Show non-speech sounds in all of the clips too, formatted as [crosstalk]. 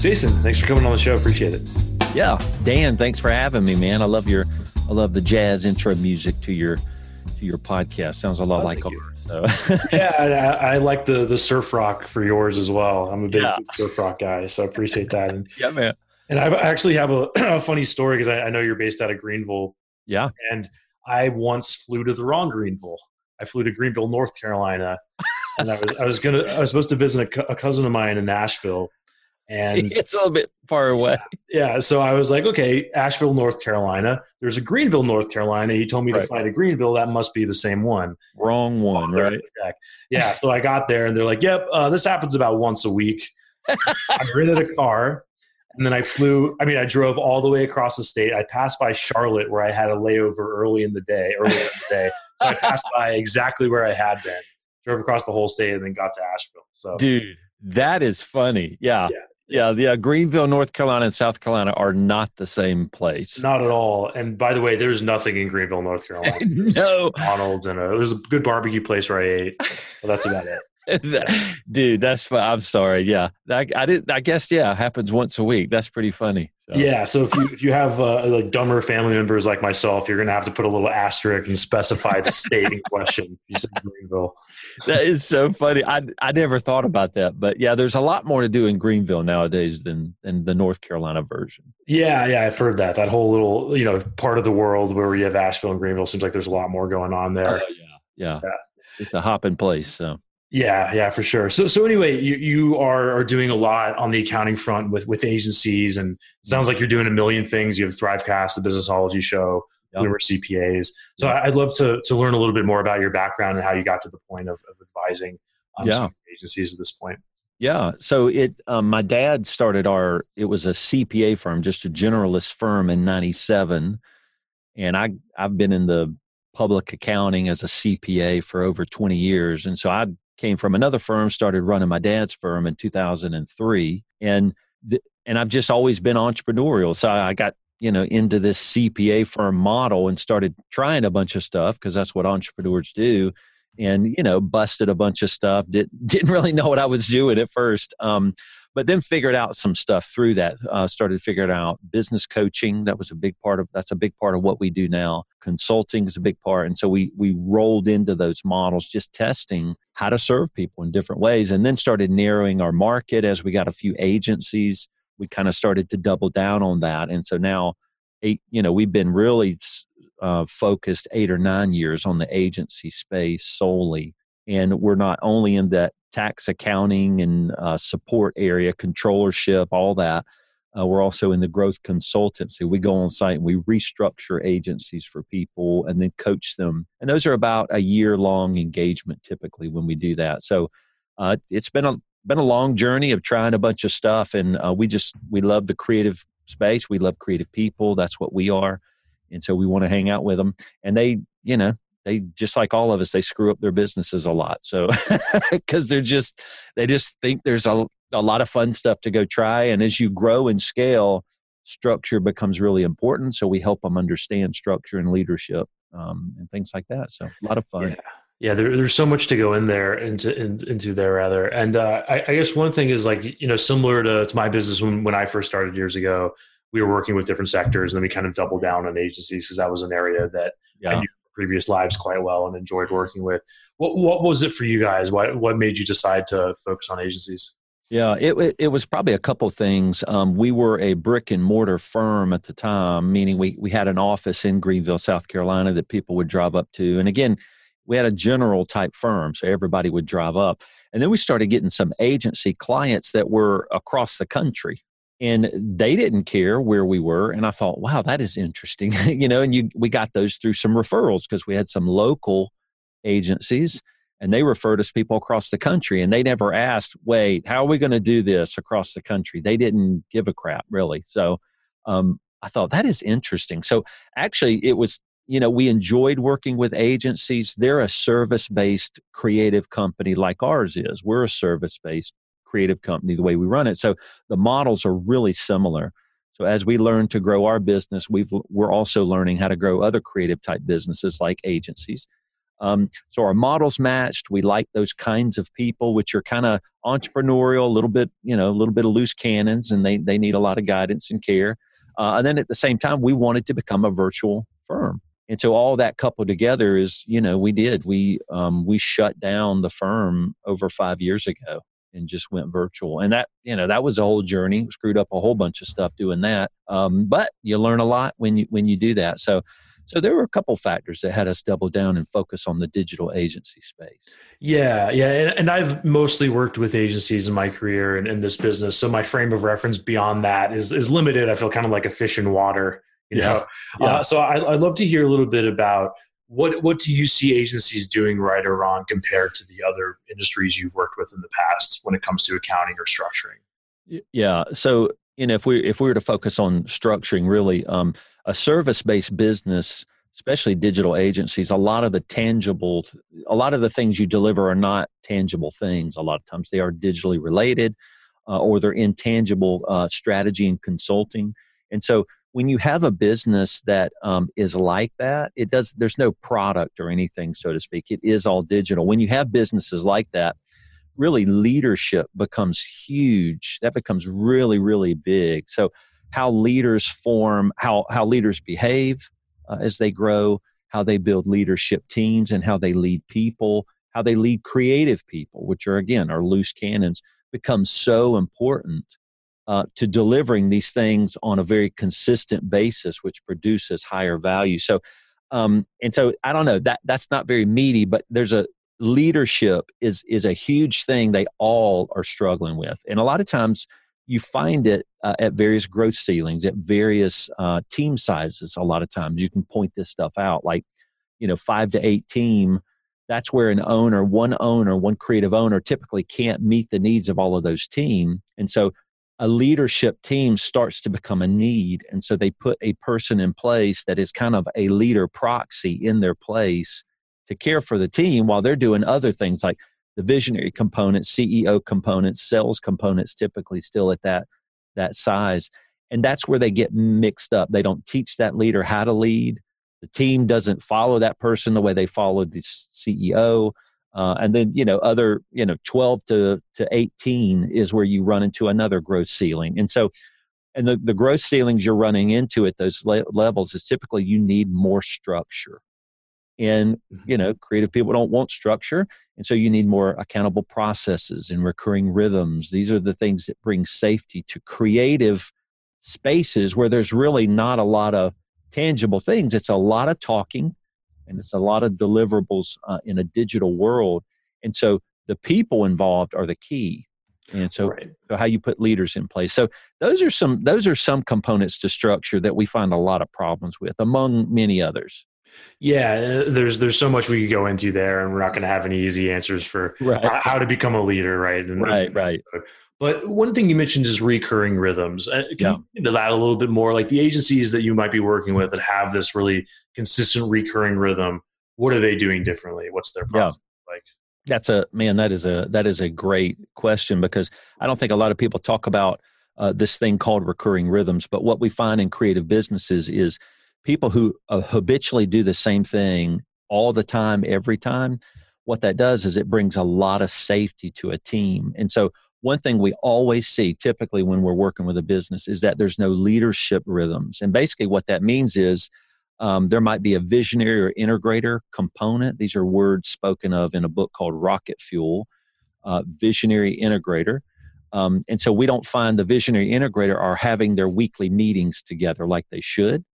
Jason, thanks for coming on the show. Appreciate it. Yeah, Dan, thanks for having me, man. I love your, I love the jazz intro music to your, to your podcast. Sounds a lot oh, like ours. So. [laughs] yeah, I, I, like the the surf rock for yours as well. I'm a big yeah. surf rock guy, so I appreciate that. And, [laughs] yeah, man. And I actually have a, [clears throat] a funny story because I, I know you're based out of Greenville. Yeah. And I once flew to the wrong Greenville. I flew to Greenville, North Carolina, and I was I was gonna I was supposed to visit a, a cousin of mine in Asheville, [laughs] and it's a little bit far away. Yeah, so I was like, okay, Asheville, North Carolina. There's a Greenville, North Carolina. He told me right. to fly to Greenville. That must be the same one. Wrong one, right? Yeah. So I got there, and they're like, "Yep, uh, this happens about once a week." [laughs] I rented a car, and then I flew. I mean, I drove all the way across the state. I passed by Charlotte, where I had a layover early in the day. Early in the day, so I passed by exactly where I had been. Drove across the whole state, and then got to Asheville. So, dude, that is funny. Yeah. yeah. Yeah, yeah. Greenville, North Carolina, and South Carolina are not the same place. Not at all. And by the way, there's nothing in Greenville, North [laughs] Carolina. no, McDonald's and a, there's a good barbecue place where I ate. But that's about it. [laughs] Dude, that's I'm sorry. Yeah, I, I did. I guess yeah, happens once a week. That's pretty funny. So. Yeah. So if you if you have uh, like dumber family members like myself, you're gonna have to put a little asterisk and specify the state in [laughs] question. You said Greenville. That is so funny. I I never thought about that, but yeah, there's a lot more to do in Greenville nowadays than than the North Carolina version. Yeah, yeah, I've heard that. That whole little you know part of the world where you have Asheville and Greenville seems like there's a lot more going on there. Oh, yeah. yeah, yeah. It's a hopping place. So yeah, yeah, for sure. So, so anyway, you, you are, are doing a lot on the accounting front with, with agencies and sounds like you're doing a million things. You have Thrivecast, the businessology show, yep. Blumer CPAs. So yep. I'd love to, to learn a little bit more about your background and how you got to the point of, of advising um, yeah. agencies at this point. Yeah. So it, um, my dad started our, it was a CPA firm, just a generalist firm in 97. And I, I've been in the public accounting as a CPA for over 20 years. And so I came from another firm, started running my dad's firm in 2003. And, th- and I've just always been entrepreneurial. So I got, you know, into this CPA firm model and started trying a bunch of stuff because that's what entrepreneurs do. And, you know, busted a bunch of stuff. Did, [laughs] didn't really know what I was doing at first. Um, but then figured out some stuff through that uh, started figuring out business coaching that was a big part of that's a big part of what we do now. Consulting is a big part and so we we rolled into those models just testing how to serve people in different ways and then started narrowing our market as we got a few agencies. We kind of started to double down on that and so now eight you know we've been really uh, focused eight or nine years on the agency space solely and we're not only in that tax accounting and uh, support area, controllership, all that. Uh, we're also in the growth consultancy. We go on site and we restructure agencies for people and then coach them. And those are about a year long engagement typically when we do that. So uh, it's been a been a long journey of trying a bunch of stuff, and uh, we just we love the creative space. We love creative people. That's what we are, and so we want to hang out with them. And they, you know, they just like all of us they screw up their businesses a lot. So [laughs] because they're just they just think there's a, a lot of fun stuff to go try. And as you grow and scale structure becomes really important. So we help them understand structure and leadership um, and things like that. So a lot of fun. Yeah. Yeah, there, there's so much to go in there into in, into there rather, and uh, I, I, guess one thing is like you know similar to, to my business when when I first started years ago, we were working with different sectors, and then we kind of doubled down on agencies because that was an area that yeah. I knew previous lives quite well and enjoyed working with. What what was it for you guys? What what made you decide to focus on agencies? Yeah, it, it, it was probably a couple things. Um, we were a brick and mortar firm at the time, meaning we we had an office in Greenville, South Carolina, that people would drive up to. And again, we had a general type firm, so everybody would drive up. And then we started getting some agency clients that were across the country and they didn't care where we were and i thought wow that is interesting. [laughs] You know and you we got those through some referrals because we had some local agencies and they referred us people across the country and they never asked wait how are we going to do this across the country? They didn't give a crap really. So um, i thought that is interesting. So actually it was you know we enjoyed working with agencies. They're a service based creative company like ours is. We're a service based creative company the way we run it. So the models are really similar. So as we learn to grow our business, we've we're also learning how to grow other creative type businesses like agencies. Um, so our models matched. We like those kinds of people, which are kind of entrepreneurial, a little bit, you know, a little bit of loose cannons, and they they need a lot of guidance and care. Uh, and then at the same time, we wanted to become a virtual firm. And so all that coupled together is, you know, we did. We um, we shut down the firm over five years ago and just went virtual. And that, you know, that was a whole journey. Screwed up a whole bunch of stuff doing that. Um, but you learn a lot when you when you do that. So so there were a couple factors that had us double down and focus on the digital agency space. Yeah, yeah, and, and I've mostly worked with agencies in my career and in this business, so my frame of reference beyond that is is limited. I feel kind of like a fish in water, you yeah. know. Yeah. Uh, so I, I'd love to hear a little bit about what what do you see agencies doing right or wrong compared to the other industries you've worked with in the past when it comes to accounting or structuring? Yeah, so you know if we if we were to focus on structuring, really. Um, a service based business, especially digital agencies, a lot of the tangible, a lot of the things you deliver are not tangible things. A lot of times they are digitally related uh, or they're intangible uh, strategy and consulting. And so when you have a business that um, is like that, it does, there's no product or anything, so to speak. It is all digital. When you have businesses like that, really leadership becomes huge. That becomes really, really big. So how leaders form, how, how leaders behave uh, as they grow, how they build leadership teams, and how they lead people, how they lead creative people, which are, again, are loose cannons, becomes so important uh, to delivering these things on a very consistent basis, which produces higher value. So, um, and so I don't know that that's not very meaty, but there's a leadership is is a huge thing they all are struggling with, and a lot of times you find it uh, at various growth ceilings, at various uh, team sizes. A lot of times you can point this stuff out, like, you know, five to eight team. That's where an owner, one owner, one creative owner typically can't meet the needs of all of those team. And so a leadership team starts to become a need. And so they put a person in place that is kind of a leader proxy in their place to care for the team while they're doing other things like the visionary components, CEO components, sales components typically still at that that size. And that's where they get mixed up. They don't teach that leader how to lead. The team doesn't follow that person the way they followed the CEO. Uh, and then, you know, other, you know, 12 to, to 18 is where you run into another growth ceiling. And so, and the, the growth ceilings you're running into at those le- levels is typically you need more structure and mm-hmm. you know creative people don't want structure and so you need more accountable processes and recurring rhythms these are the things that bring safety to creative spaces where there's really not a lot of tangible things it's a lot of talking and it's a lot of deliverables uh, in a digital world and so the people involved are the key and so, right. so how you put leaders in place so those are some those are some components to structure that we find a lot of problems with among many others yeah, uh, there's there's so much we could go into there, and we're not going to have any easy answers for right. how to become a leader, right? And, right, right. But one thing you mentioned is recurring rhythms. Uh, can yeah. you into that a little bit more? Like the agencies that you might be working with that have this really consistent recurring rhythm, what are they doing differently? What's their process yeah. like? That's a man. That is a that is a great question because I don't think a lot of people talk about uh, this thing called recurring rhythms. But what we find in creative businesses is people who uh, habitually do the same thing all the time, every time, what that does is it brings a lot of safety to a team. And so, one thing we always see typically when we're working with a business is that there's no leadership rhythms. And basically, what that means is um, there might be a visionary or integrator component. These are words spoken of in a book called Rocket Fuel, uh, visionary integrator. Um, and so we don't find the visionary integrator are having their weekly meetings together like they should.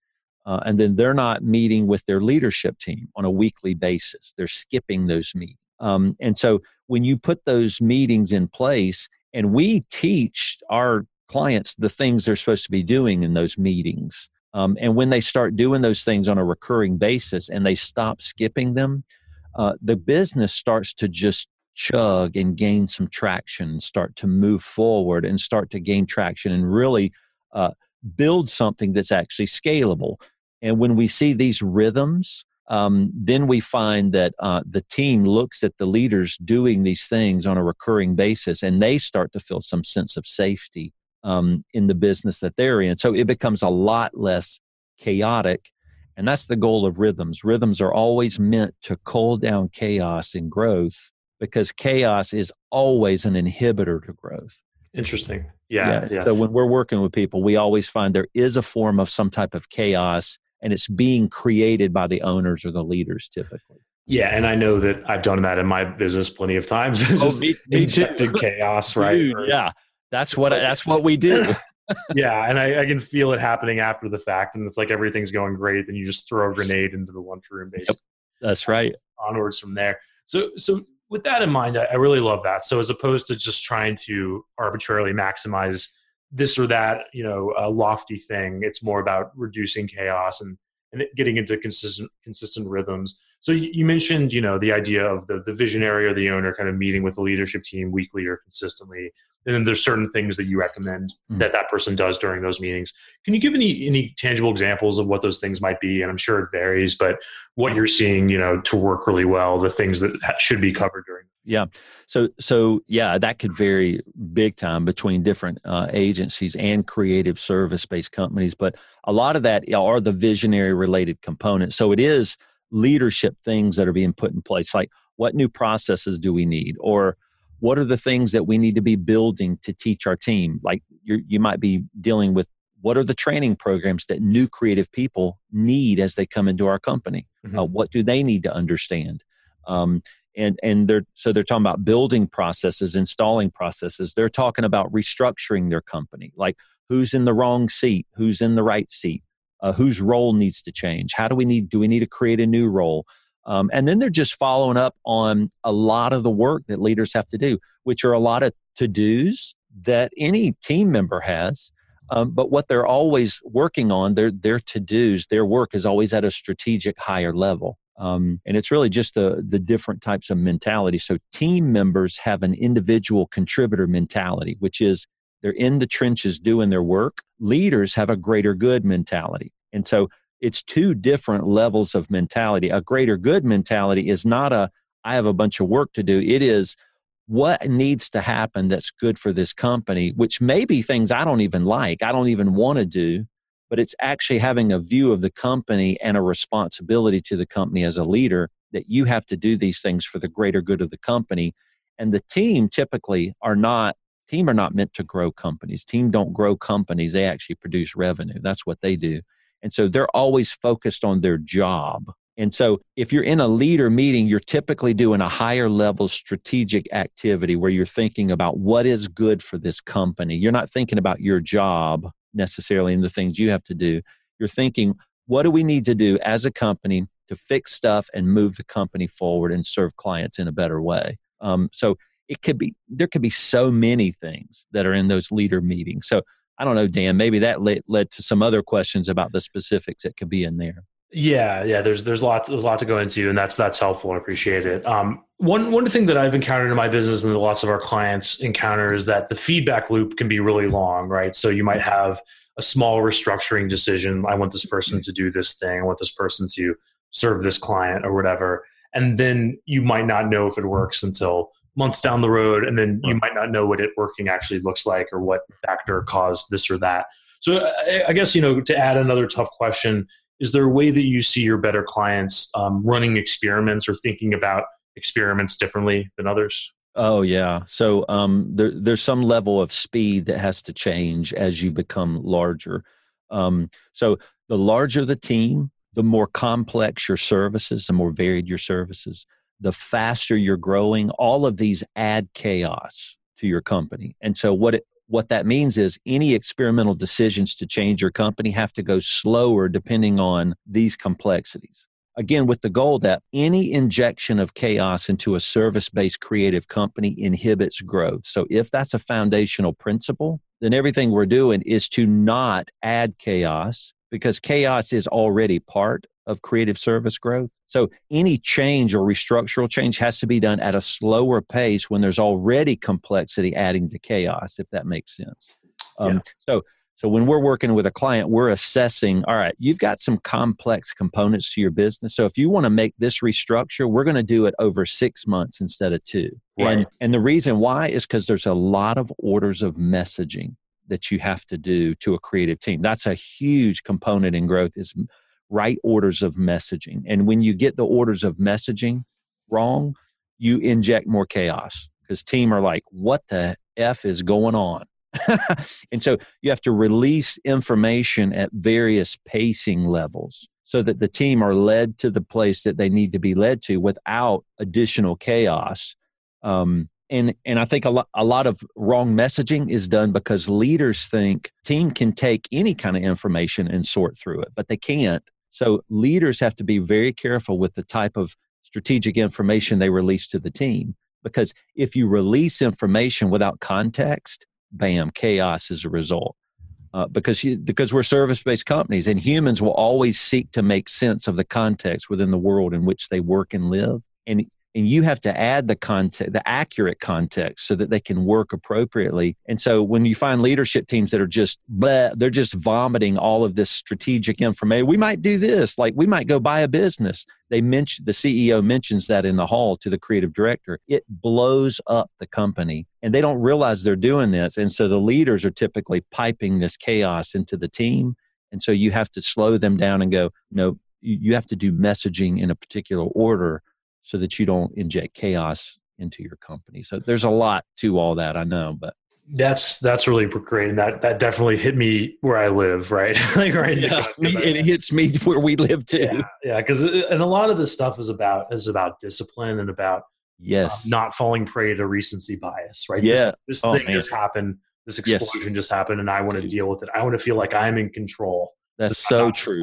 Uh, and then they're not meeting with their leadership team on a weekly basis. They're skipping those meetings. Um, and so when you put those meetings in place, and we teach our clients the things they're supposed to be doing in those meetings. Um, and when they start doing those things on a recurring basis and they stop skipping them, uh, the business starts to just chug and gain some traction, start to move forward and start to gain traction and really uh, build something that's actually scalable. And when we see these rhythms, um, then we find that uh, the team looks at the leaders doing these things on a recurring basis and they start to feel some sense of safety um, in the business that they're in. So it becomes a lot less chaotic And that's the goal of rhythms. Rhythms are always meant to cool down chaos and growth because chaos is always an inhibitor to growth. Interesting. Yeah, yeah. So when we're working with people, we always find there is a form of some type of chaos and it's being created by the owners or the leaders typically. Yeah, and I know that I've done that in my business plenty of times. [laughs] Oh, Just me, me injected [laughs] chaos, right? Dude, yeah, that's what that's what we do. [laughs] yeah, and I, I, can feel it happening after the fact, and it's like everything's going great, then you just throw a grenade into the lunchroom, basically. Yep, that's um, right. Onwards from there. So, so with that in mind, I, I really love that. So, as opposed to just trying to arbitrarily maximize this or that, you know, a lofty thing, it's more about reducing chaos and and getting into consistent consistent rhythms. So you mentioned, you know, the idea of the the visionary or the owner kind of meeting with the leadership team weekly or consistently and then there's certain things that you recommend mm-hmm. that that person does during those meetings. Can you give any any tangible examples of what those things might be? And i'm sure it varies but what you're seeing you know to work really well the things that should be covered during. Yeah. So so yeah that could vary big time between different uh, agencies and creative service based companies but a lot of that are the visionary related components. So it is leadership things that are being put in place like what new processes do we need? Or what are the things that we need to be building to teach our team? Like you you might be dealing with what are the training programs that new creative people need as they come into our company? Mm-hmm. uh, what do they need to understand? Um, and and they're so they're talking about building processes installing processes. They're talking about restructuring their company. Like who's in the wrong seat? Who's in the right seat? Uh, whose role needs to change? How do we need do we need to create a new role um, and then they're just following up on a lot of the work that leaders have to do, which are a lot of to dos that any team member has. Um, but what they're always working on, their their to dos, their work is always at a strategic higher level. Um, and it's really just the the different types of mentality. So team members have an individual contributor mentality, which is they're in the trenches doing their work. Leaders have a greater good mentality. And so it's two different levels of mentality. A greater good mentality is not a, I have a bunch of work to do. It is, what needs to happen that's good for this company, which may be things I don't even like, I don't even want to do, but it's actually having a view of the company and a responsibility to the company as a leader that you have to do these things for the greater good of the company. And the team typically are not team are not meant to grow companies. Team don't grow companies, they actually produce revenue. That's what they do. And so they're always focused on their job. And so if you're in a leader meeting, you're typically doing a higher level strategic activity where you're thinking about what is good for this company. You're not thinking about your job necessarily and the things you have to do. You're thinking, what do we need to do as a company to fix stuff and move the company forward and serve clients in a better way? Um, so it could be, there could be so many things that are in those leader meetings. So I don't know, Dan, maybe that led, led to some other questions about the specifics that could be in there. Yeah, yeah. There's there's lots there's a lot to go into, and that's that's helpful. I appreciate it. Um, one one thing that I've encountered in my business and lots of our clients encounter is that the feedback loop can be really long, right? So you might have a small restructuring decision. I want this person to do this thing. I want this person to serve this client or whatever, and then you might not know if it works until months down the road and then you might not know what it working actually looks like or what factor caused this or that. So i, guess you know to add another tough question is there a way that you see your better clients um, running experiments or thinking about experiments differently than others? Oh yeah. So um, there, there's some level of speed that has to change as you become larger. Um, so the larger the team the more complex your services the more varied your services the faster you're growing, all of these add chaos to your company. And so what it what that means is any experimental decisions to change your company have to go slower depending on these complexities. Again, with the goal that any injection of chaos into a service based creative company inhibits growth. So, if that's a foundational principle, then everything we're doing is to not add chaos because chaos is already part of creative service growth. So any change or restructural change has to be done at a slower pace when there's already complexity adding to chaos, if that makes sense. Um, yeah. So so when we're working with a client, we're assessing, all right, you've got some complex components to your business. So if you want to make this restructure, we're going to do it over six months instead of two. Right. And, and the reason why is because there's a lot of orders of messaging that you have to do to a creative team. That's a huge component in growth is right orders of messaging. And when you get the orders of messaging wrong, you inject more chaos because team are like, what the F is going on? [laughs] and so you have to release information at various pacing levels so that the team are led to the place that they need to be led to without additional chaos. Um, and and I think a lot a lot of wrong messaging is done because leaders think team can take any kind of information and sort through it, but they can't. So leaders have to be very careful with the type of strategic information they release to the team because if you release information without context, bam, chaos is a result. Uh, because you, because we're service based companies and humans will always seek to make sense of the context within the world in which they work and live and and you have to add the context the accurate context so that they can work appropriately. And so when you find leadership teams that are just they're just vomiting all of this strategic information we might do this like we might go buy a business. They mention the ceo mentions that in the hall to the creative director. It blows up the company and they don't realize they're doing this and so the leaders are typically piping this chaos into the team and so you have to slow them down and go no you have to do messaging in a particular order so that you don't inject chaos into your company. So there's a lot to all that, I know, but that's that's really great, and that that definitely hit me where I live, right? [laughs] like right yeah, now, it hits me [laughs] where we live too. Yeah, because yeah, and a lot of this stuff is about is about discipline and about yes, um, not falling prey to recency bias, right? Yeah, this, this oh, thing man. just happened, this explosion yes. just happened, and I want to deal with it. I want to feel like I'm in control. That's so true.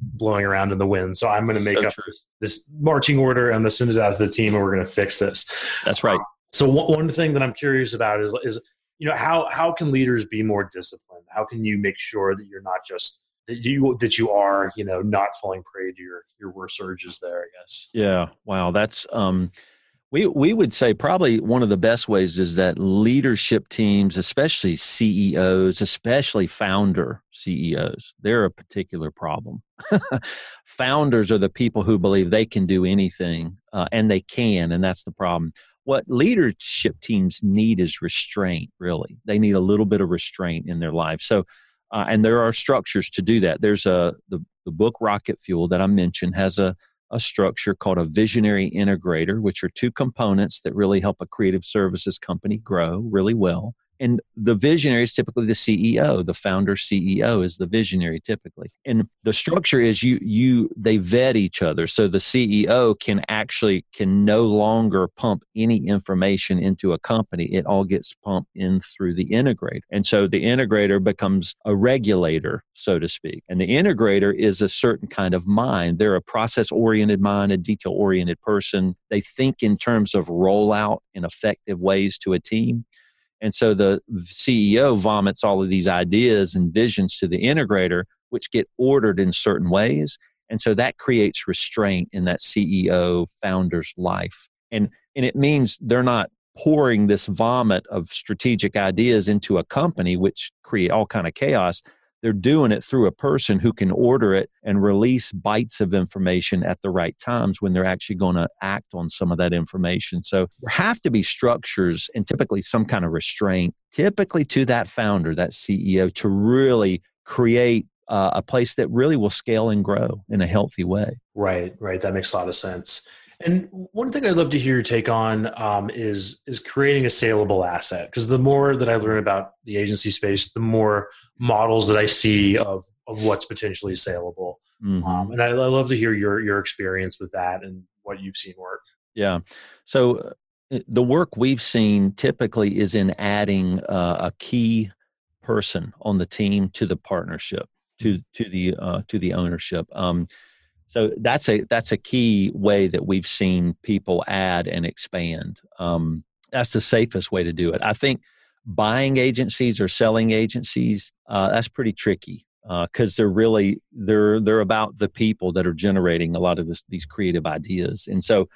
Blowing around in the wind. So I'm going to make so up this, this, marching order. I'm going to send it out to the team, and we're going to fix this. That's right. Um, so one, one thing that I'm curious about is is you know how how can leaders be more disciplined? How can you make sure that you're not just that you that you are you know not falling prey to your your worst urges there? I guess. Yeah. Wow. That's um we we would say probably one of the best ways is that leadership teams, especially CEOs, especially founder CEOs, they're a particular problem. [laughs] Founders are the people who believe they can do anything, uh, and they can, and that's the problem. What leadership teams need is restraint. Really, they need a little bit of restraint in their life. So. Uh, and there are structures to do that. There's a the, the book Rocket Fuel that I mentioned has a a structure called a visionary integrator, which are two components that really help a creative services company grow really well and the visionary is typically the ceo the founder ceo is the visionary typically. And the structure is you you they vet each other. So the ceo can actually can no longer pump any information into a company. It all gets pumped in through the integrator. And so the integrator becomes a regulator so to speak. And the integrator is a certain kind of mind. They're a process oriented mind a detail oriented person. They think in terms of rollout in effective ways to a team and so the CEO vomits all of these ideas and visions to the integrator, which get ordered in certain ways. And so that creates restraint in that CEO founder's life. And, and it means they're not pouring this vomit of strategic ideas into a company, which create all kind of chaos they're doing it through a person who can order it and release bites of information at the right times when they're actually going to act on some of that information. So there have to be structures and typically some kind of restraint, typically to that founder, that CEO, to really create uh, a place that really will scale and grow in a healthy way. Right, right. That makes a lot of sense. And one thing I'd love to hear your take on um, is is creating a saleable asset. Because the more that I learn about the agency space, the more models that I see of of what's potentially saleable. Mm-hmm. Um, and I, I, love to hear your your experience with that and what you've seen work. Yeah. So uh, the work we've seen typically is in adding uh, a key person on the team to the partnership to to the uh, to the ownership. Um, so that's a that's a key way that we've seen people add and expand. Um, that's the safest way to do it. I think buying agencies or selling agencies uh, that's pretty tricky because uh, they're really they're they're about the people that are generating a lot of this, these creative ideas. And so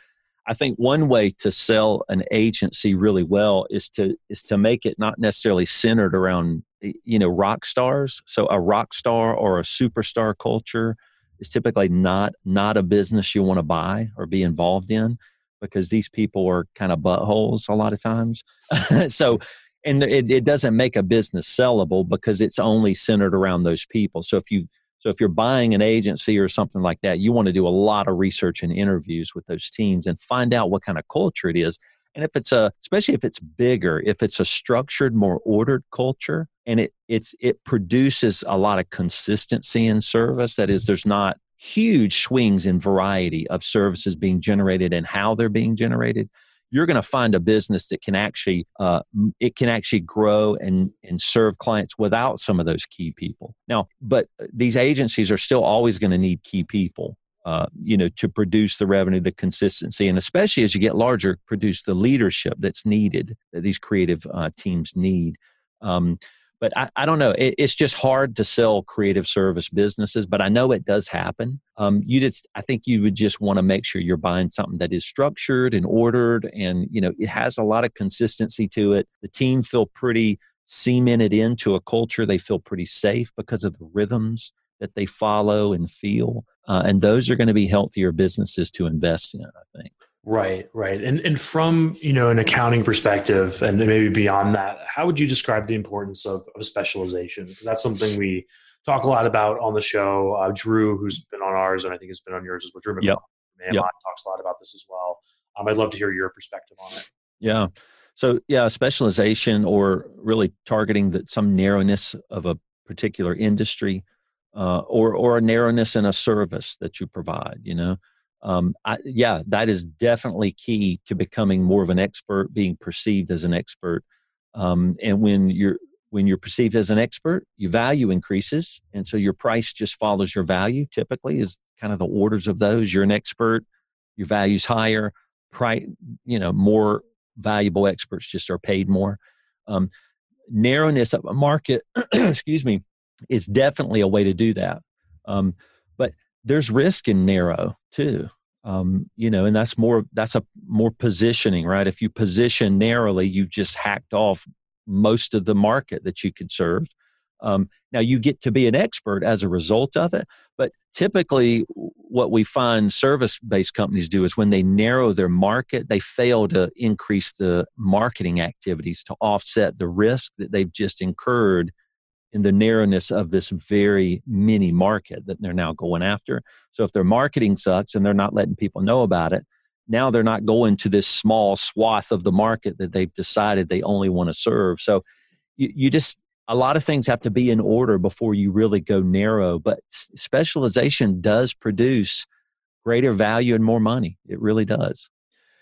I think one way to sell an agency really well is to is to make it not necessarily centered around you know rock stars. So a rock star or a superstar culture is typically not not a business you want to buy or be involved in because these people are kind of buttholes a lot of times. [laughs] so and it, it doesn't make a business sellable because it's only centered around those people. So if you So if you're buying an agency or something like that, you want to do a lot of research and interviews with those teams and find out what kind of culture it is. And if it's a, especially if it's bigger, if it's a structured, more ordered culture, and it it's it produces a lot of consistency in service. That is, there's not huge swings in variety of services being generated and how they're being generated you're going to find a business that can actually uh, it can actually grow and and serve clients without some of those key people now but uh, these agencies are still always going to need key people uh, you know to produce the revenue the consistency and especially as you get larger produce the leadership that's needed that these creative uh, teams need um, but I, I don't know. It, it's just hard to sell creative service businesses, but I know it does happen. Um, you just, I think you would just want to make sure you're buying something that is structured and ordered, and you know it has a lot of consistency to it. The team feel pretty cemented into a culture. They feel pretty safe because of the rhythms that they follow and feel, uh, and those are going to be healthier businesses to invest in. I think. Right, right. And and from, you know, an accounting perspective and maybe beyond that, how would you describe the importance of, of specialization? Because that's something we talk a lot about on the show. Uh, Drew, who's been on ours and I think has been on yours as well, Drew yep. yep. talks a lot about this as well. Um, I'd love to hear your perspective on it. Yeah. So yeah, specialization or really targeting that some narrowness of a particular industry uh, or or a narrowness in a service that you provide, you know um, I, yeah, that is definitely key to becoming more of an expert, being perceived as an expert. Um, and when you're when you're perceived as an expert, your value increases, and so your price just follows your value. Typically, is kind of the orders of those. You're an expert, your value's higher. Price, you know, more valuable experts just are paid more. Um, narrowness of a market, [clears throat] excuse me, is definitely a way to do that. Um, but there's risk in narrow too um, you know and that's more that's a more positioning right if you position narrowly you just hacked off most of the market that you could serve um, now you get to be an expert as a result of it but typically what we find service based companies do is when they narrow their market they fail to increase the marketing activities to offset the risk that they've just incurred in the narrowness of this very mini market that they're now going after. So if their marketing sucks and they're not letting people know about it, now they're not going to this small swath of the market that they've decided they only want to serve. So you, you just a lot of things have to be in order before you really go narrow, but specialization does produce greater value and more money. It really does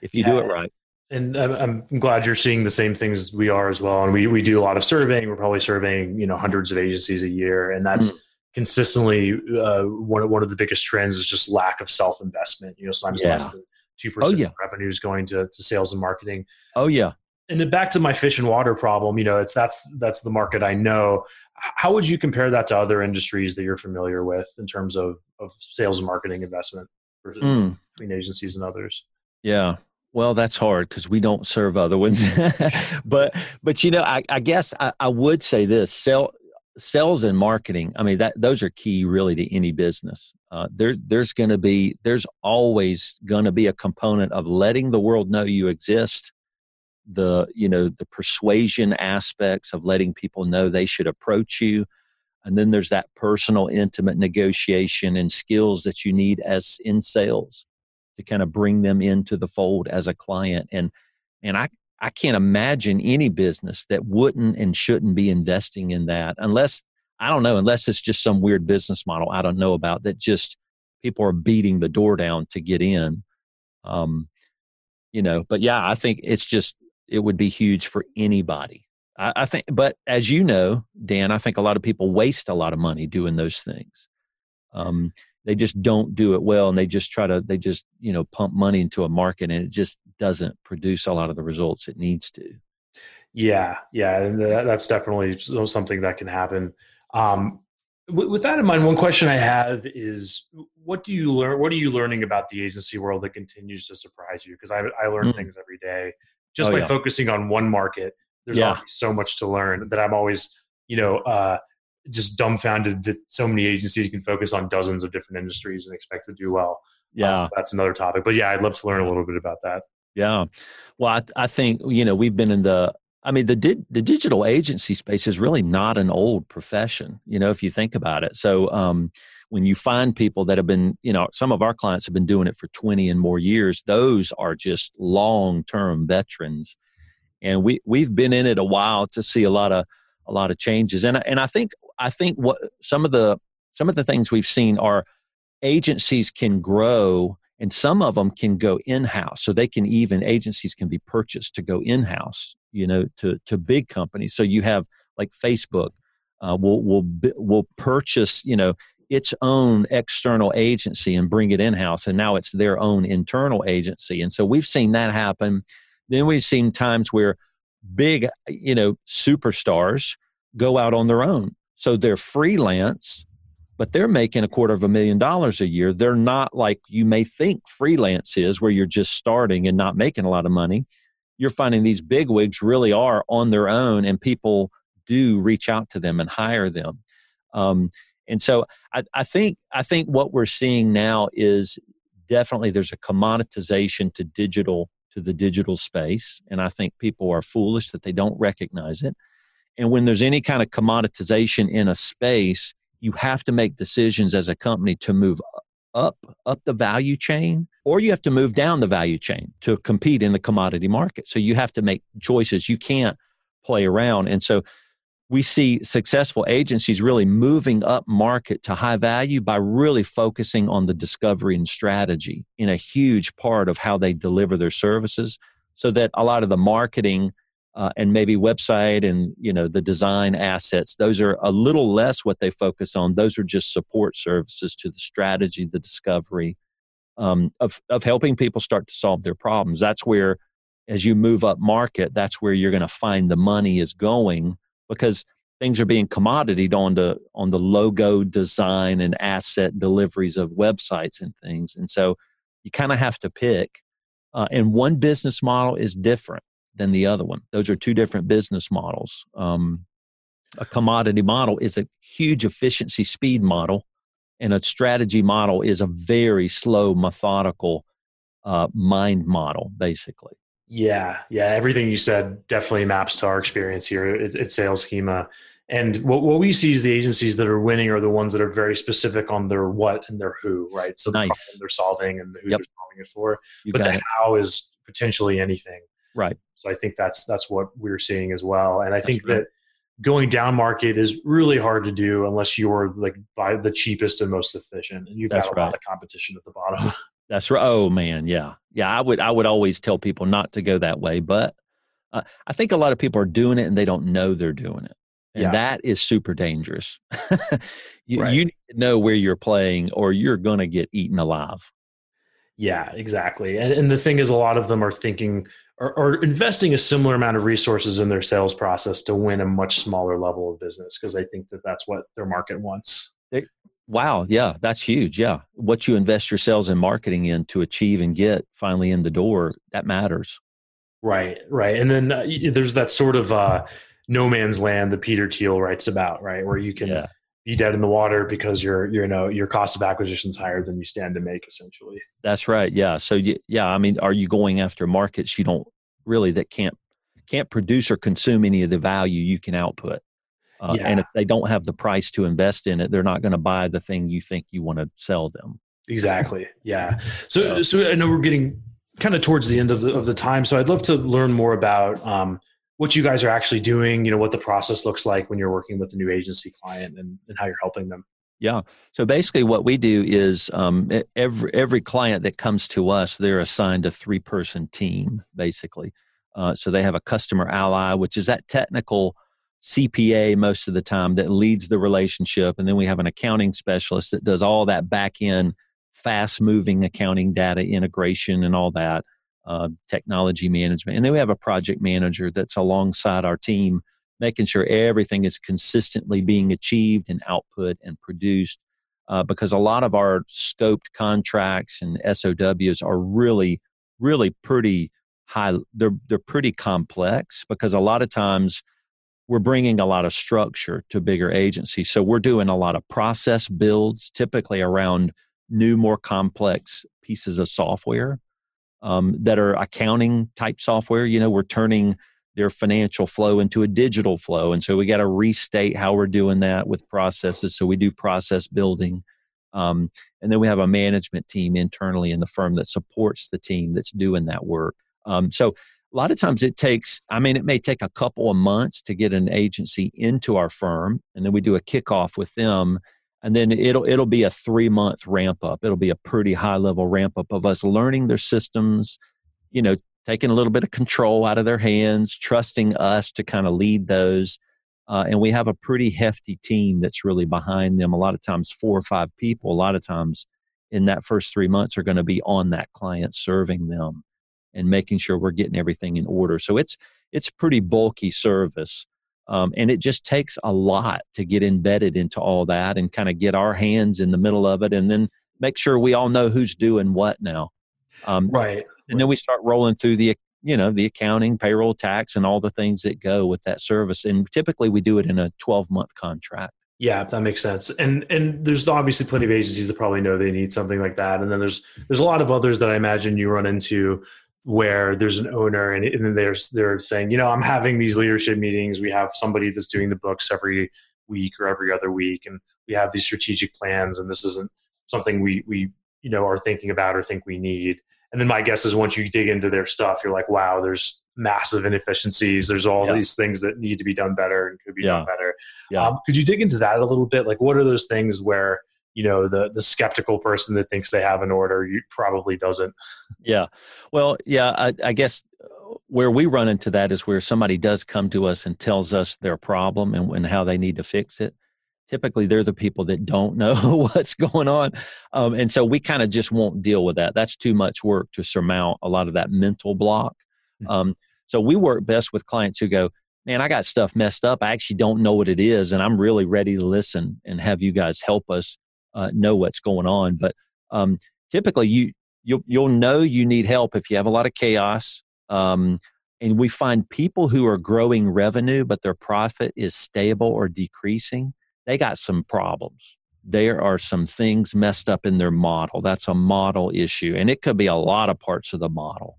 if you yeah. do it right and I'm, glad you're seeing the same things we are as well. And we, we do a lot of surveying. We're probably surveying, you know, hundreds of agencies a year. And that's mm. consistently uh, one, of, one of the biggest trends is just lack of self-investment. You know, sometimes yeah. less than 2% oh, yeah. of revenues going to, to sales and marketing. Oh yeah. And then back to my fish and water problem, you know, it's that's, that's the market I know. How would you compare that to other industries that you're familiar with in terms of, of sales and marketing investment mm. between agencies and others? Yeah. Well, that's hard because we don't serve other ones. [laughs] but but you know, I, I guess I, I, would say this: sell, sales and marketing. I mean, that those are key really to any business. Uh, there there's going to be there's always going to be a component of letting the world know you exist. The you know the persuasion aspects of letting people know they should approach you, and then there's that personal, intimate negotiation and skills that you need as in sales to kind of bring them into the fold as a client and and i i can't imagine any business that wouldn't and shouldn't be investing in that unless i don't know unless it's just some weird business model i don't know about that just people are beating the door down to get in um you know but yeah i think it's just it would be huge for anybody. I, I think but as you know dan i think a lot of people waste a lot of money doing those things um they just don't do it well and they just try to they just you know pump money into a market and it just doesn't produce a lot of the results it needs to yeah yeah that's definitely something that can happen um, with that in mind one question i have is what do you learn what are you learning about the agency world that continues to surprise you because I, I learn mm. things every day just oh, by yeah. focusing on one market there's yeah. so much to learn that i'm always you know uh, just dumbfounded that so many agencies can focus on dozens of different industries and expect to do well. Yeah, um, that's another topic. But yeah, I'd love to learn a little bit about that. Yeah, well, I, I think you know we've been in the I mean, the di- the digital agency space is really not an old profession, you know, if you think about it. So um, when you find people that have been, you know, some of our clients have been doing it for 20 and more years, those are just long term veterans. And we we've been in it a while to see a lot of a lot of changes. And and I think I think what some of the some of the things we've seen are agencies can grow and some of them can go in-house. So they can even agencies can be purchased to go in-house you know to to big companies. So you have like facebook uh, will will will purchase you know its own external agency and bring it in-house and now it's their own internal agency. And so we've seen that happen. Then we've seen times where big you know superstars go out on their own so they're freelance but they're making a quarter of a million dollars a year. They're not like you may think freelance is, where you're just starting and not making a lot of money. You're finding these big wigs really are on their own, and people do reach out to them and hire them. Um, and so I, I think I think what we're seeing now is definitely there's a commoditization to digital to the digital space, and I think people are foolish that they don't recognize it. And when there's any kind of commoditization in a space, you have to make decisions as a company to move up up the value chain or you have to move down the value chain to compete in the commodity market. So you have to make choices. You can't play around. And so we see successful agencies really moving up market to high value by really focusing on the discovery and strategy in a huge part of how they deliver their services so that a lot of the marketing uh, and maybe website and you know the design assets those are a little less what they focus on. Those are just support services to the strategy the discovery um, of, of helping people start to solve their problems. That's where as you move up market that's where you're going to find the money is going because things are being commoditied on the on the logo design and asset deliveries of websites and things. And so you kind of have to pick uh, and one business model is different than the other one. Those are two different business models. Um, a commodity model is a huge efficiency speed model, and a strategy model is a very slow, methodical uh, mind model, basically. Yeah, yeah. Everything you said definitely maps to our experience here at, at Sales Schema. And what, what we see is the agencies that are winning are the ones that are very specific on their what and their who, right? So the nice. problem they're solving and who yep. they're solving it for. You but the it. how is potentially anything. Right. So I think that's that's what we're seeing as well. And I that's think right. that going down market is really hard to do unless you're like by the cheapest and most efficient and you've that's got a right. lot of competition at the bottom. [laughs] That's right. Oh man, yeah. Yeah, I would I would always tell people not to go that way, but uh, I think a lot of people are doing it and they don't know they're doing it. And yeah. that is super dangerous. [laughs] you, right. you need to know where you're playing or you're going to get eaten alive. Yeah, exactly. And, and the thing is, a lot of them are thinking are, are, investing a similar amount of resources in their sales process to win a much smaller level of business because they think that that's what their market wants. They, wow, yeah, that's huge. Yeah, what you invest your sales and marketing in to achieve and get finally in the door that matters. Right, right, and then uh, there's that sort of uh, no man's land that Peter Thiel writes about, right, where you can. Yeah be dead in the water because your you know your cost of acquisition is higher than you stand to make essentially. That's right yeah. So yeah i mean are you going after markets you don't really that can't can't produce or consume any of the value you can output? Uh, yeah. and if they don't have the price to invest in it they're not going to buy the thing you think you want to sell them. Exactly yeah. [laughs] So so i know we're getting kind of towards the end of the, of the time so i'd love to learn more about um, what you guys are actually doing, you know, what the process looks like when you're working with a new agency client and, and how you're helping them. Yeah. So basically, what we do is um, every every client that comes to us, they're assigned a three person team, basically. Uh, so they have a customer ally, which is that technical CPA most of the time that leads the relationship, and then we have an accounting specialist that does all that back end, fast moving accounting data integration and all that uh, technology management. And then we have a project manager that's alongside our team, making sure everything is consistently being achieved and output and produced. Uh, because a lot of our scoped contracts and SOWs are really, really pretty high. They're they're pretty complex because a lot of times we're bringing a lot of structure to bigger agencies. So we're doing a lot of process builds, typically around new, more complex pieces of software um, that are accounting type software. You know, we're turning their financial flow into a digital flow. And so we got to restate how we're doing that with processes. So we do process building. Um, and then we have a management team internally in the firm that supports the team that's doing that work. Um, so a lot of times it takes, I mean, it may take a couple of months to get an agency into our firm. And then we do a kickoff with them. And then it'll it'll be a three month ramp up. It'll be a pretty high level ramp up of us learning their systems, you know, taking a little bit of control out of their hands, trusting us to kind of lead those. Uh, and we have a pretty hefty team that's really behind them. A lot of times, four or five people, a lot of times in that first three months, are going to be on that client serving them and making sure we're getting everything in order. So it's it's pretty bulky service. Um, and it just takes a lot to get embedded into all that and kind of get our hands in the middle of it and then make sure we all know who's doing what now. Um, right and then we start rolling through the you know the accounting payroll tax and all the things that go with that service and typically we do it in a 12 month contract yeah that makes sense and and there's obviously plenty of agencies that probably know they need something like that and then there's there's a lot of others that i imagine you run into where there's an owner and, and they're, they're saying you know i'm having these leadership meetings we have somebody that's doing the books every week or every other week and we have these strategic plans and this isn't something we we you know are thinking about or think we need and then my guess is once you dig into their stuff, you're like, wow, there's massive inefficiencies. There's all yeah. these things that need to be done better and could be yeah. done better. Yeah. Um, could you dig into that a little bit? Like, what are those things where you know the the skeptical person that thinks they have an order you probably doesn't? Yeah. Well, yeah. I, I guess uh, where we run into that is where somebody does come to us and tells us their problem and, and how they need to fix it typically they're the people that don't [laughs] know what's going on um, and so we kind of just won't deal with that that's too much work to surmount a lot of that mental block mm-hmm. um, so we work best with clients who go man i got stuff messed up i actually don't know what it is and i'm really ready to listen and have you guys help us uh, know what's going on but um, typically you you'll, you'll know you need help if you have a lot of chaos um, and we find people who are growing revenue but their profit is stable or decreasing they got some problems. There are some things messed up in their model. That's a model issue. And it could be a lot of parts of the model.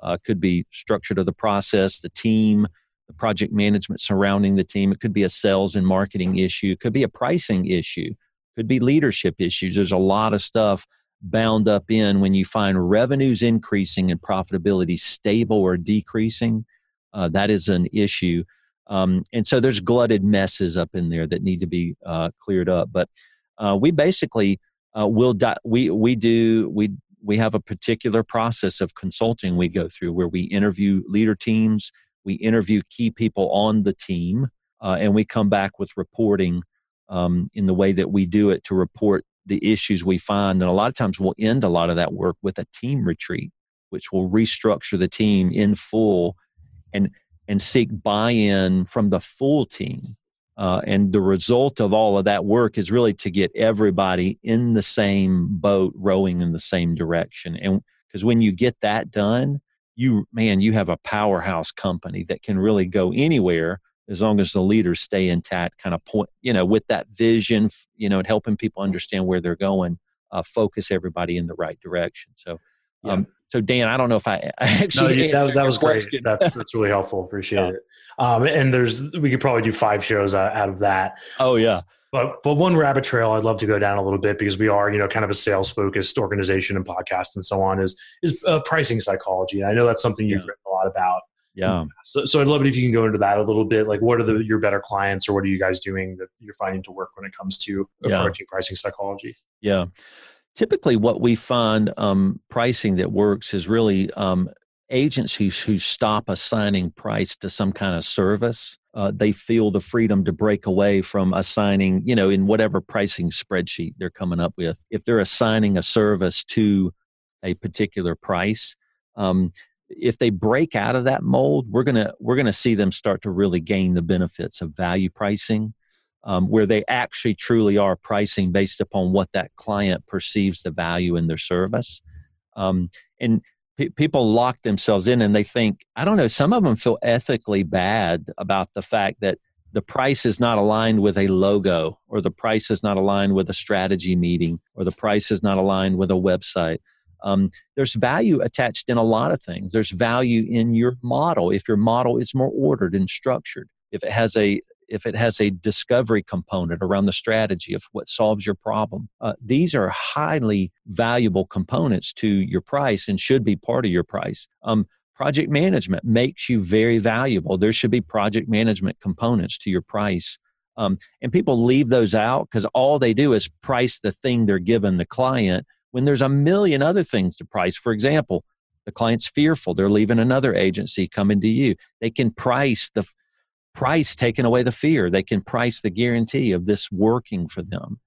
Uh, could be structure of the process, the team, the project management surrounding the team. It could be a sales and marketing issue. It could be a pricing issue. Could be leadership issues. There's a lot of stuff bound up in when you find revenues increasing and profitability stable or decreasing. Uh, that is an issue. Um, and so there's glutted messes up in there that need to be uh, cleared up. But uh, we basically uh, will di- we we do we we have a particular process of consulting we go through where we interview leader teams, we interview key people on the team, uh, and we come back with reporting um, in the way that we do it to report the issues we find. And a lot of times we'll end a lot of that work with a team retreat, which will restructure the team in full and and seek buy in from the full team. Uh, and the result of all of that work is really to get everybody in the same boat, rowing in the same direction. And because when you get that done, you, man, you have a powerhouse company that can really go anywhere as long as the leaders stay intact, kind of point, you know, with that vision, you know, and helping people understand where they're going, uh, focus everybody in the right direction. So, um, so Dan, I don't know if I, [laughs] actually no, that, that was great. That's [laughs] that's really helpful. Appreciate yeah. it. Um, and there's we could probably do five shows out, out of that. Oh yeah. But but one rabbit trail I'd love to go down a little bit because we are you know kind of a sales focused organization and podcast and so on is is uh, pricing psychology. And I know that's something you've yeah. written a lot about. Yeah. So, so I'd love it if you can go into that a little bit. Like, what are the your better clients, or what are you guys doing that you're finding to work when it comes to approaching yeah. pricing psychology? Yeah typically what we find um, pricing that works is really um, agencies who stop assigning price to some kind of service uh, they feel the freedom to break away from assigning you know in whatever pricing spreadsheet they're coming up with if they're assigning a service to a particular price um, if they break out of that mold we're going to we're to see them start to really gain the benefits of value pricing um, where they actually truly are pricing based upon what that client perceives the value in their service. Um, and people lock themselves in and they think, I don't know, some of them feel ethically bad about the fact that the price is not aligned with a logo or the price is not aligned with a strategy meeting or the price is not aligned with a website. Um, there's value attached in a lot of things. There's value in your model if your model is more ordered and structured. If it has a if it has a discovery component around the strategy of what solves your problem. Uh, these are highly valuable components to your price and should be part of your price. Um, project management makes you very valuable. There should be project management components to your price. Um, and people leave those out because all they do is price the thing they're given the client when there's a million other things to price. For example, the client's fearful, they're leaving another agency coming to you. They can price the price taking away the fear. They can price the guarantee of this working for them.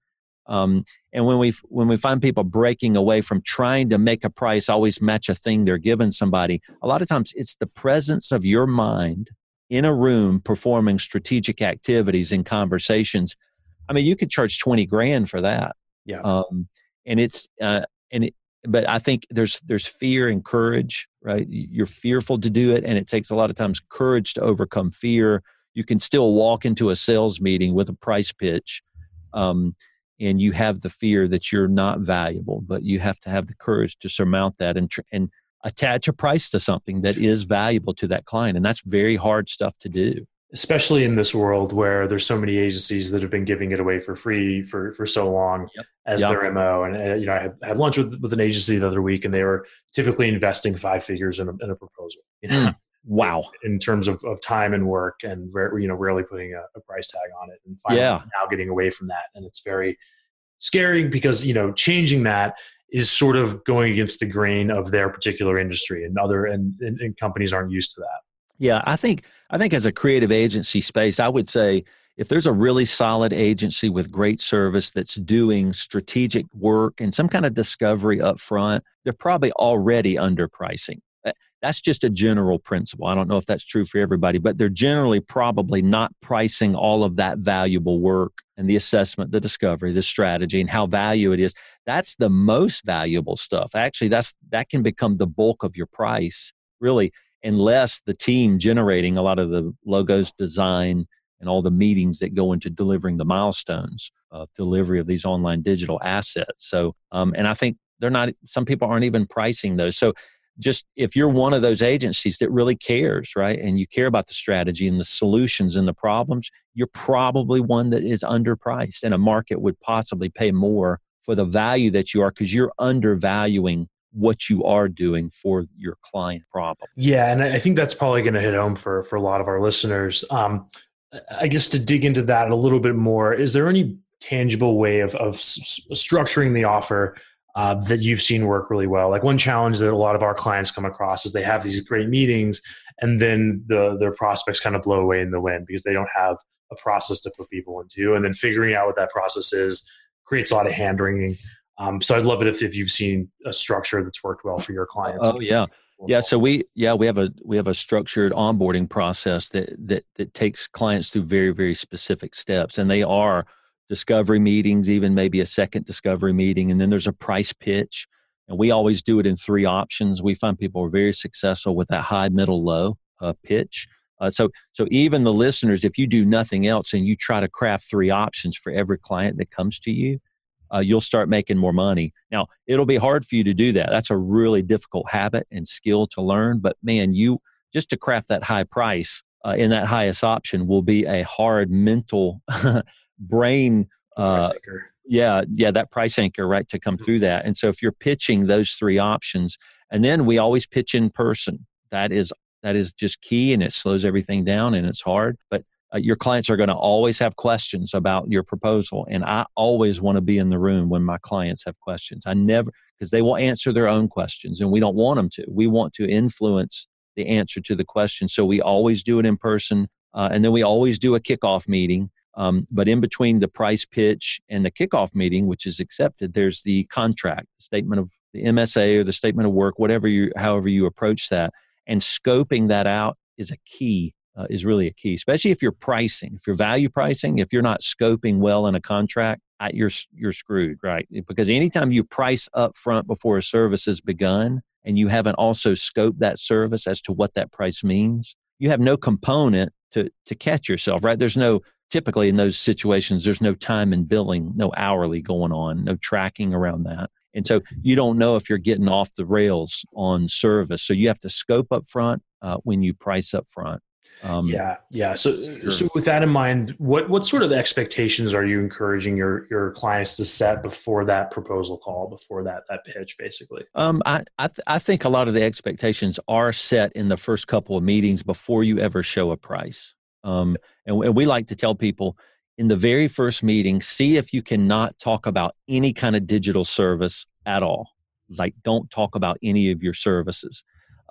Um, and when we when we find people breaking away from trying to make a price always match a thing they're giving somebody, a lot of times it's the presence of your mind in a room performing strategic activities and conversations. I mean, you could charge twenty grand for that. Yeah. Um, and it's uh, and it, but I think there's there's fear and courage, right? You're fearful to do it, and it takes a lot of times courage to overcome fear. You can still walk into a sales meeting with a price pitch, um, and you have the fear that you're not valuable, but you have to have the courage to surmount that and and attach a price to something that is valuable to that client, and that's very hard stuff to do especially in this world where there's so many agencies that have been giving it away for free for, for so long yep. as yep. their mo. And uh, you know, I had, had, lunch with, with an agency the other week, and they were typically investing five figures in a, in a proposal. You know? [laughs] mm. Wow! In terms of, of time and work, and you know, rarely putting a, a price tag on it, and finally yeah. now getting away from that, and it's very scary because you know changing that is sort of going against the grain of their particular industry, and other and, and, and companies aren't used to that. Yeah, I think I think as a creative agency space, I would say if there's a really solid agency with great service that's doing strategic work and some kind of discovery up front, they're probably already underpricing. That's just a general principle. I don't know if that's true for everybody, but they're generally probably not pricing all of that valuable work and the assessment, the discovery, the strategy, and how value it is. That's the most valuable stuff. Actually, that's that can become the bulk of your price. Really, unless the team generating a lot of the logos design and all the meetings that go into delivering the milestones of delivery of these online digital assets. So, um, and I think they're not, some people aren't even pricing those. So, just if you're one of those agencies that really cares, right, and you care about the strategy and the solutions and the problems, you're probably one that is underpriced, and a market would possibly pay more for the value that you are because you're undervaluing what you are doing for your client problem. Yeah, and I think that's probably going to hit home for for a lot of our listeners. Um, I guess to dig into that a little bit more, is there any tangible way of of s- structuring the offer uh, that you've seen work really well? Like one challenge that a lot of our clients come across is they have these great meetings, and then the their prospects kind of blow away in the wind because they don't have a process to put people into, and then figuring out what that process is creates a lot of hand wringing. Um, so I'd love it if, if you've seen a structure that's worked well for your clients. Oh yeah. Yeah, so we yeah we have a we have a structured onboarding process that that that takes clients through very very specific steps, and they are discovery meetings, even maybe a second discovery meeting, and then there's a price pitch, and we always do it in three options. We find people are very successful with that high, middle, low uh, pitch. Uh, so so even the listeners, if you do nothing else and you try to craft three options for every client that comes to you, uh, you'll start making more money. Now, it'll be hard for you to do that. That's a really difficult habit and skill to learn. But man, you just to craft that high price uh, in that highest option will be a hard mental [laughs] brain. Uh, yeah, yeah, that price anchor, right, to come through that. And so if you're pitching those three options, and then we always pitch in person. That is that is just key, and it slows everything down, and it's hard. But uh, your clients are going to always have questions about your proposal and i always want to be in the room when my clients have questions. I never because they will answer their own questions and we don't want them to. We want to influence the answer to the question so we always do it in person uh, and then we always do a kickoff meeting um, but in between the price pitch and the kickoff meeting which is accepted there's the contract the statement of the msa or the statement of work whatever you however you approach that and scoping that out is a key uh, is really a key, especially if you're pricing. If you're value pricing, if you're not scoping well in a contract, you're you're screwed, right? Because anytime you price up front before a service has begun, and you haven't also scoped that service as to what that price means, you have no component to to catch yourself, right? There's no typically in those situations, there's no time and billing, no hourly going on, no tracking around that. and so you don't know if you're getting off the rails on service so you have to scope up front uh, when you price up front um, yeah, yeah. So, sure. so with that in mind, what what sort of expectations are you encouraging your your clients to set before that proposal call, before that that pitch, basically? Um, I I, th- I think a lot of the expectations are set in the first couple of meetings before you ever show a price. Um, and, and we like to tell people in the very first meeting, see if you cannot talk about any kind of digital service at all. Like, don't talk about any of your services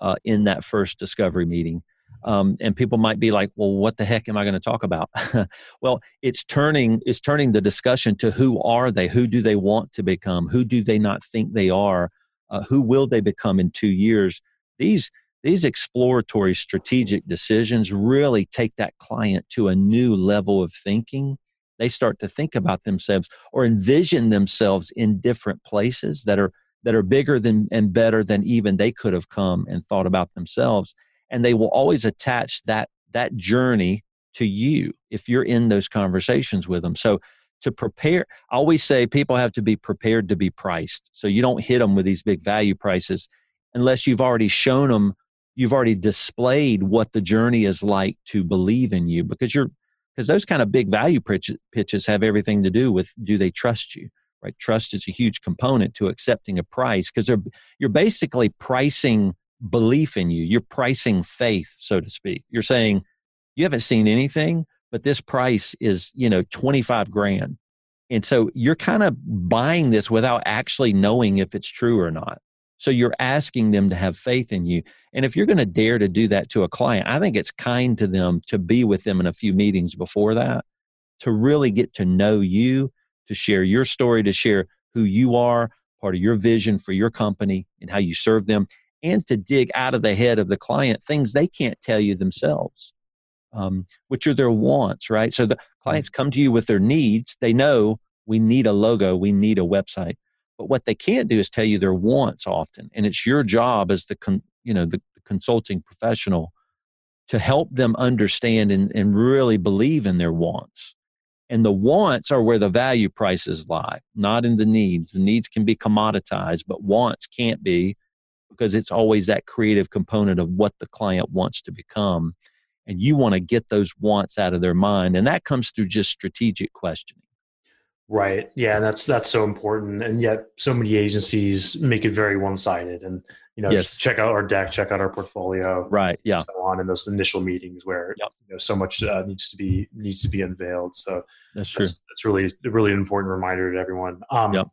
uh, in that first discovery meeting um, and people might be like well what the heck am i going to talk about? [laughs] Well it's turning it's turning the discussion to who are they? Who do they want to become? Who do they not think they are? Uh, who will they become in two years? These these exploratory strategic decisions really take that client to a new level of thinking. They start to think about themselves or envision themselves in different places that are that are bigger than and better than even they could have come and thought about themselves and they will always attach that that journey to you if you're in those conversations with them. So to prepare i always say people have to be prepared to be priced. So you don't hit them with these big value prices unless you've already shown them you've already displayed what the journey is like to believe in you because you're because those kind of big value pitches have everything to do with do they trust you right? Trust is a huge component to accepting a price because you're basically pricing belief in you. You're pricing faith, so to speak. You're saying, you haven't seen anything, but this price is, you know, 25 grand. And so you're kind of buying this without actually knowing if it's true or not. So you're asking them to have faith in you. And if you're going to dare to do that to a client, I think it's kind to them to be with them in a few meetings before that, to really get to know you, to share your story, to share who you are, part of your vision for your company and how you serve them and to dig out of the head of the client things they can't tell you themselves, um, which are their wants, right? So the clients come to you with their needs. They know we need a logo, we need a website. But what they can't do is tell you their wants often. And it's your job as the, con, you know, the, the consulting professional to help them understand and, and really believe in their wants. And the wants are where the value prices lie, not in the needs. The needs can be commoditized, but wants can't be because it's always that creative component of what the client wants to become. And you want to get those wants out of their mind. And that comes through just strategic questioning. Right. Yeah, and that's that's so important. And yet so many agencies make it very one sided. And you know, yes. check out our deck, check out our portfolio, right? Yeah, so on in those initial meetings where yep. you know so much uh, needs to be needs to be unveiled. So that's true. That's, that's really really an important reminder to everyone. Um, yep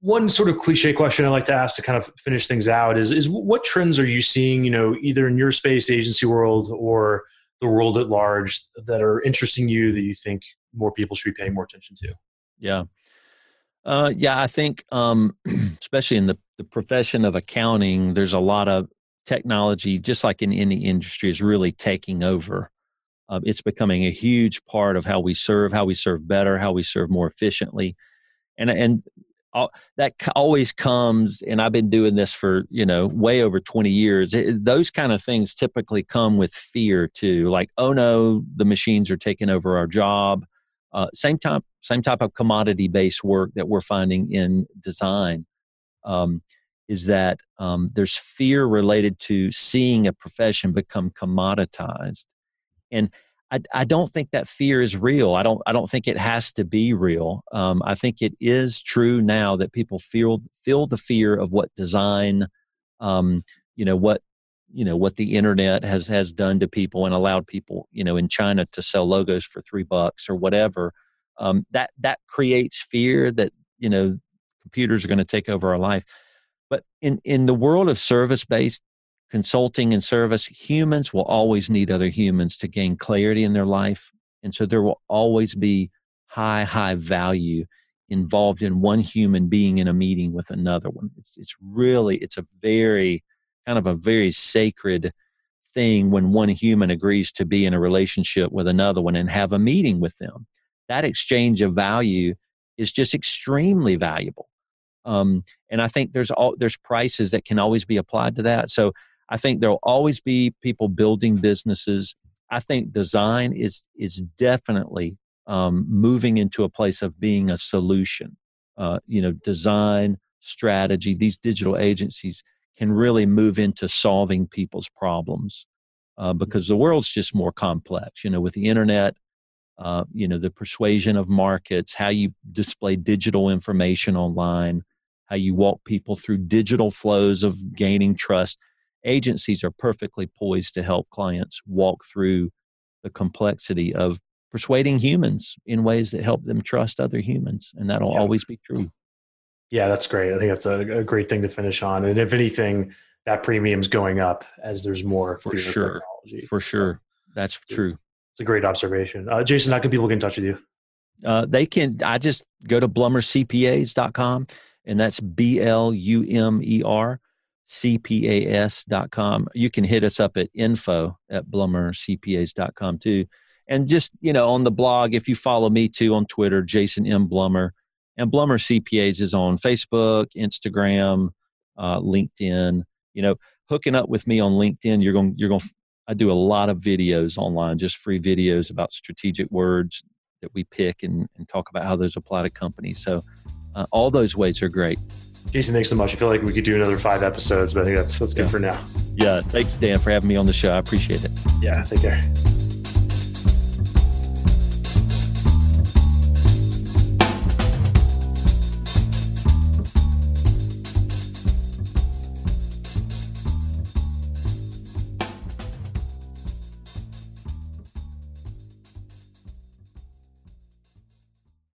one sort of cliche question I like to ask to kind of finish things out is is what trends are you seeing, you know, either in your space agency world or the world at large that are interesting you that you think more people should be paying more attention to? Yeah. Uh, yeah, I think um, [clears throat] especially in the, the profession of accounting, there's a lot of technology, just like in any industry, is really taking over. Uh, it's becoming a huge part of how we serve, how we serve better, how we serve more efficiently. And, and that always comes and i've been doing this for you know way over 20 years it, those kind of things typically come with fear too like oh no the machines are taking over our job. Uh, same type same type of commodity based work that we're finding in design um, is that um, there's fear related to seeing a profession become commoditized and I, I don't think that fear is real. I don't I don't think it has to be real. Um, I think it is true now that people feel feel the fear of what design, um, you know what you know what the internet has has done to people and allowed people you know in China to sell logos for three bucks or whatever. Um, that that creates fear that you know computers are going to take over our life. But in in the world of service based consulting and service, humans will always need other humans to gain clarity in their life. And so there will always be high, high value involved in one human being in a meeting with another one. It's, it's really, it's a very, kind of a very sacred thing when one human agrees to be in a relationship with another one and have a meeting with them. That exchange of value is just extremely valuable. Um, and I think there's all there's prices that can always be applied to that. So I think there'll always be people building businesses. I think design is is definitely um, moving into a place of being a solution. Uh, you know, design, strategy, these digital agencies can really move into solving people's problems uh, because the world's just more complex. You know, with the internet, uh, you know, the persuasion of markets, how you display digital information online, how you walk people through digital flows of gaining trust. Agencies are perfectly poised to help clients walk through the complexity of persuading humans in ways that help them trust other humans. And that'll yeah. always be true. Yeah, that's great. I think that's a, a, great thing to finish on. And if anything, that premium's going up as there's more for sure. Technology. For sure. That's true. It's a great observation. Uh, Jason, how can people get in touch with you? Uh, they can, I just go to blumercpas.com and that's B L U M E R CPAS.com. You can hit us up at info at blumercpas.com too. And just, you know, on the blog, if you follow me too on Twitter, Jason M. Blumer, and Blumer CPAs is on Facebook, Instagram, uh, LinkedIn. You know, hooking up with me on LinkedIn, you're going, you're going, I do a lot of videos online, just free videos about strategic words that we pick and, and talk about how those apply to companies. So uh, all those ways are great. Jason, thanks so much. I feel like we could do another five episodes, but I think that's that's good yeah. for now. Yeah, thanks, Dan, for having me on the show. I appreciate it. Yeah, take care.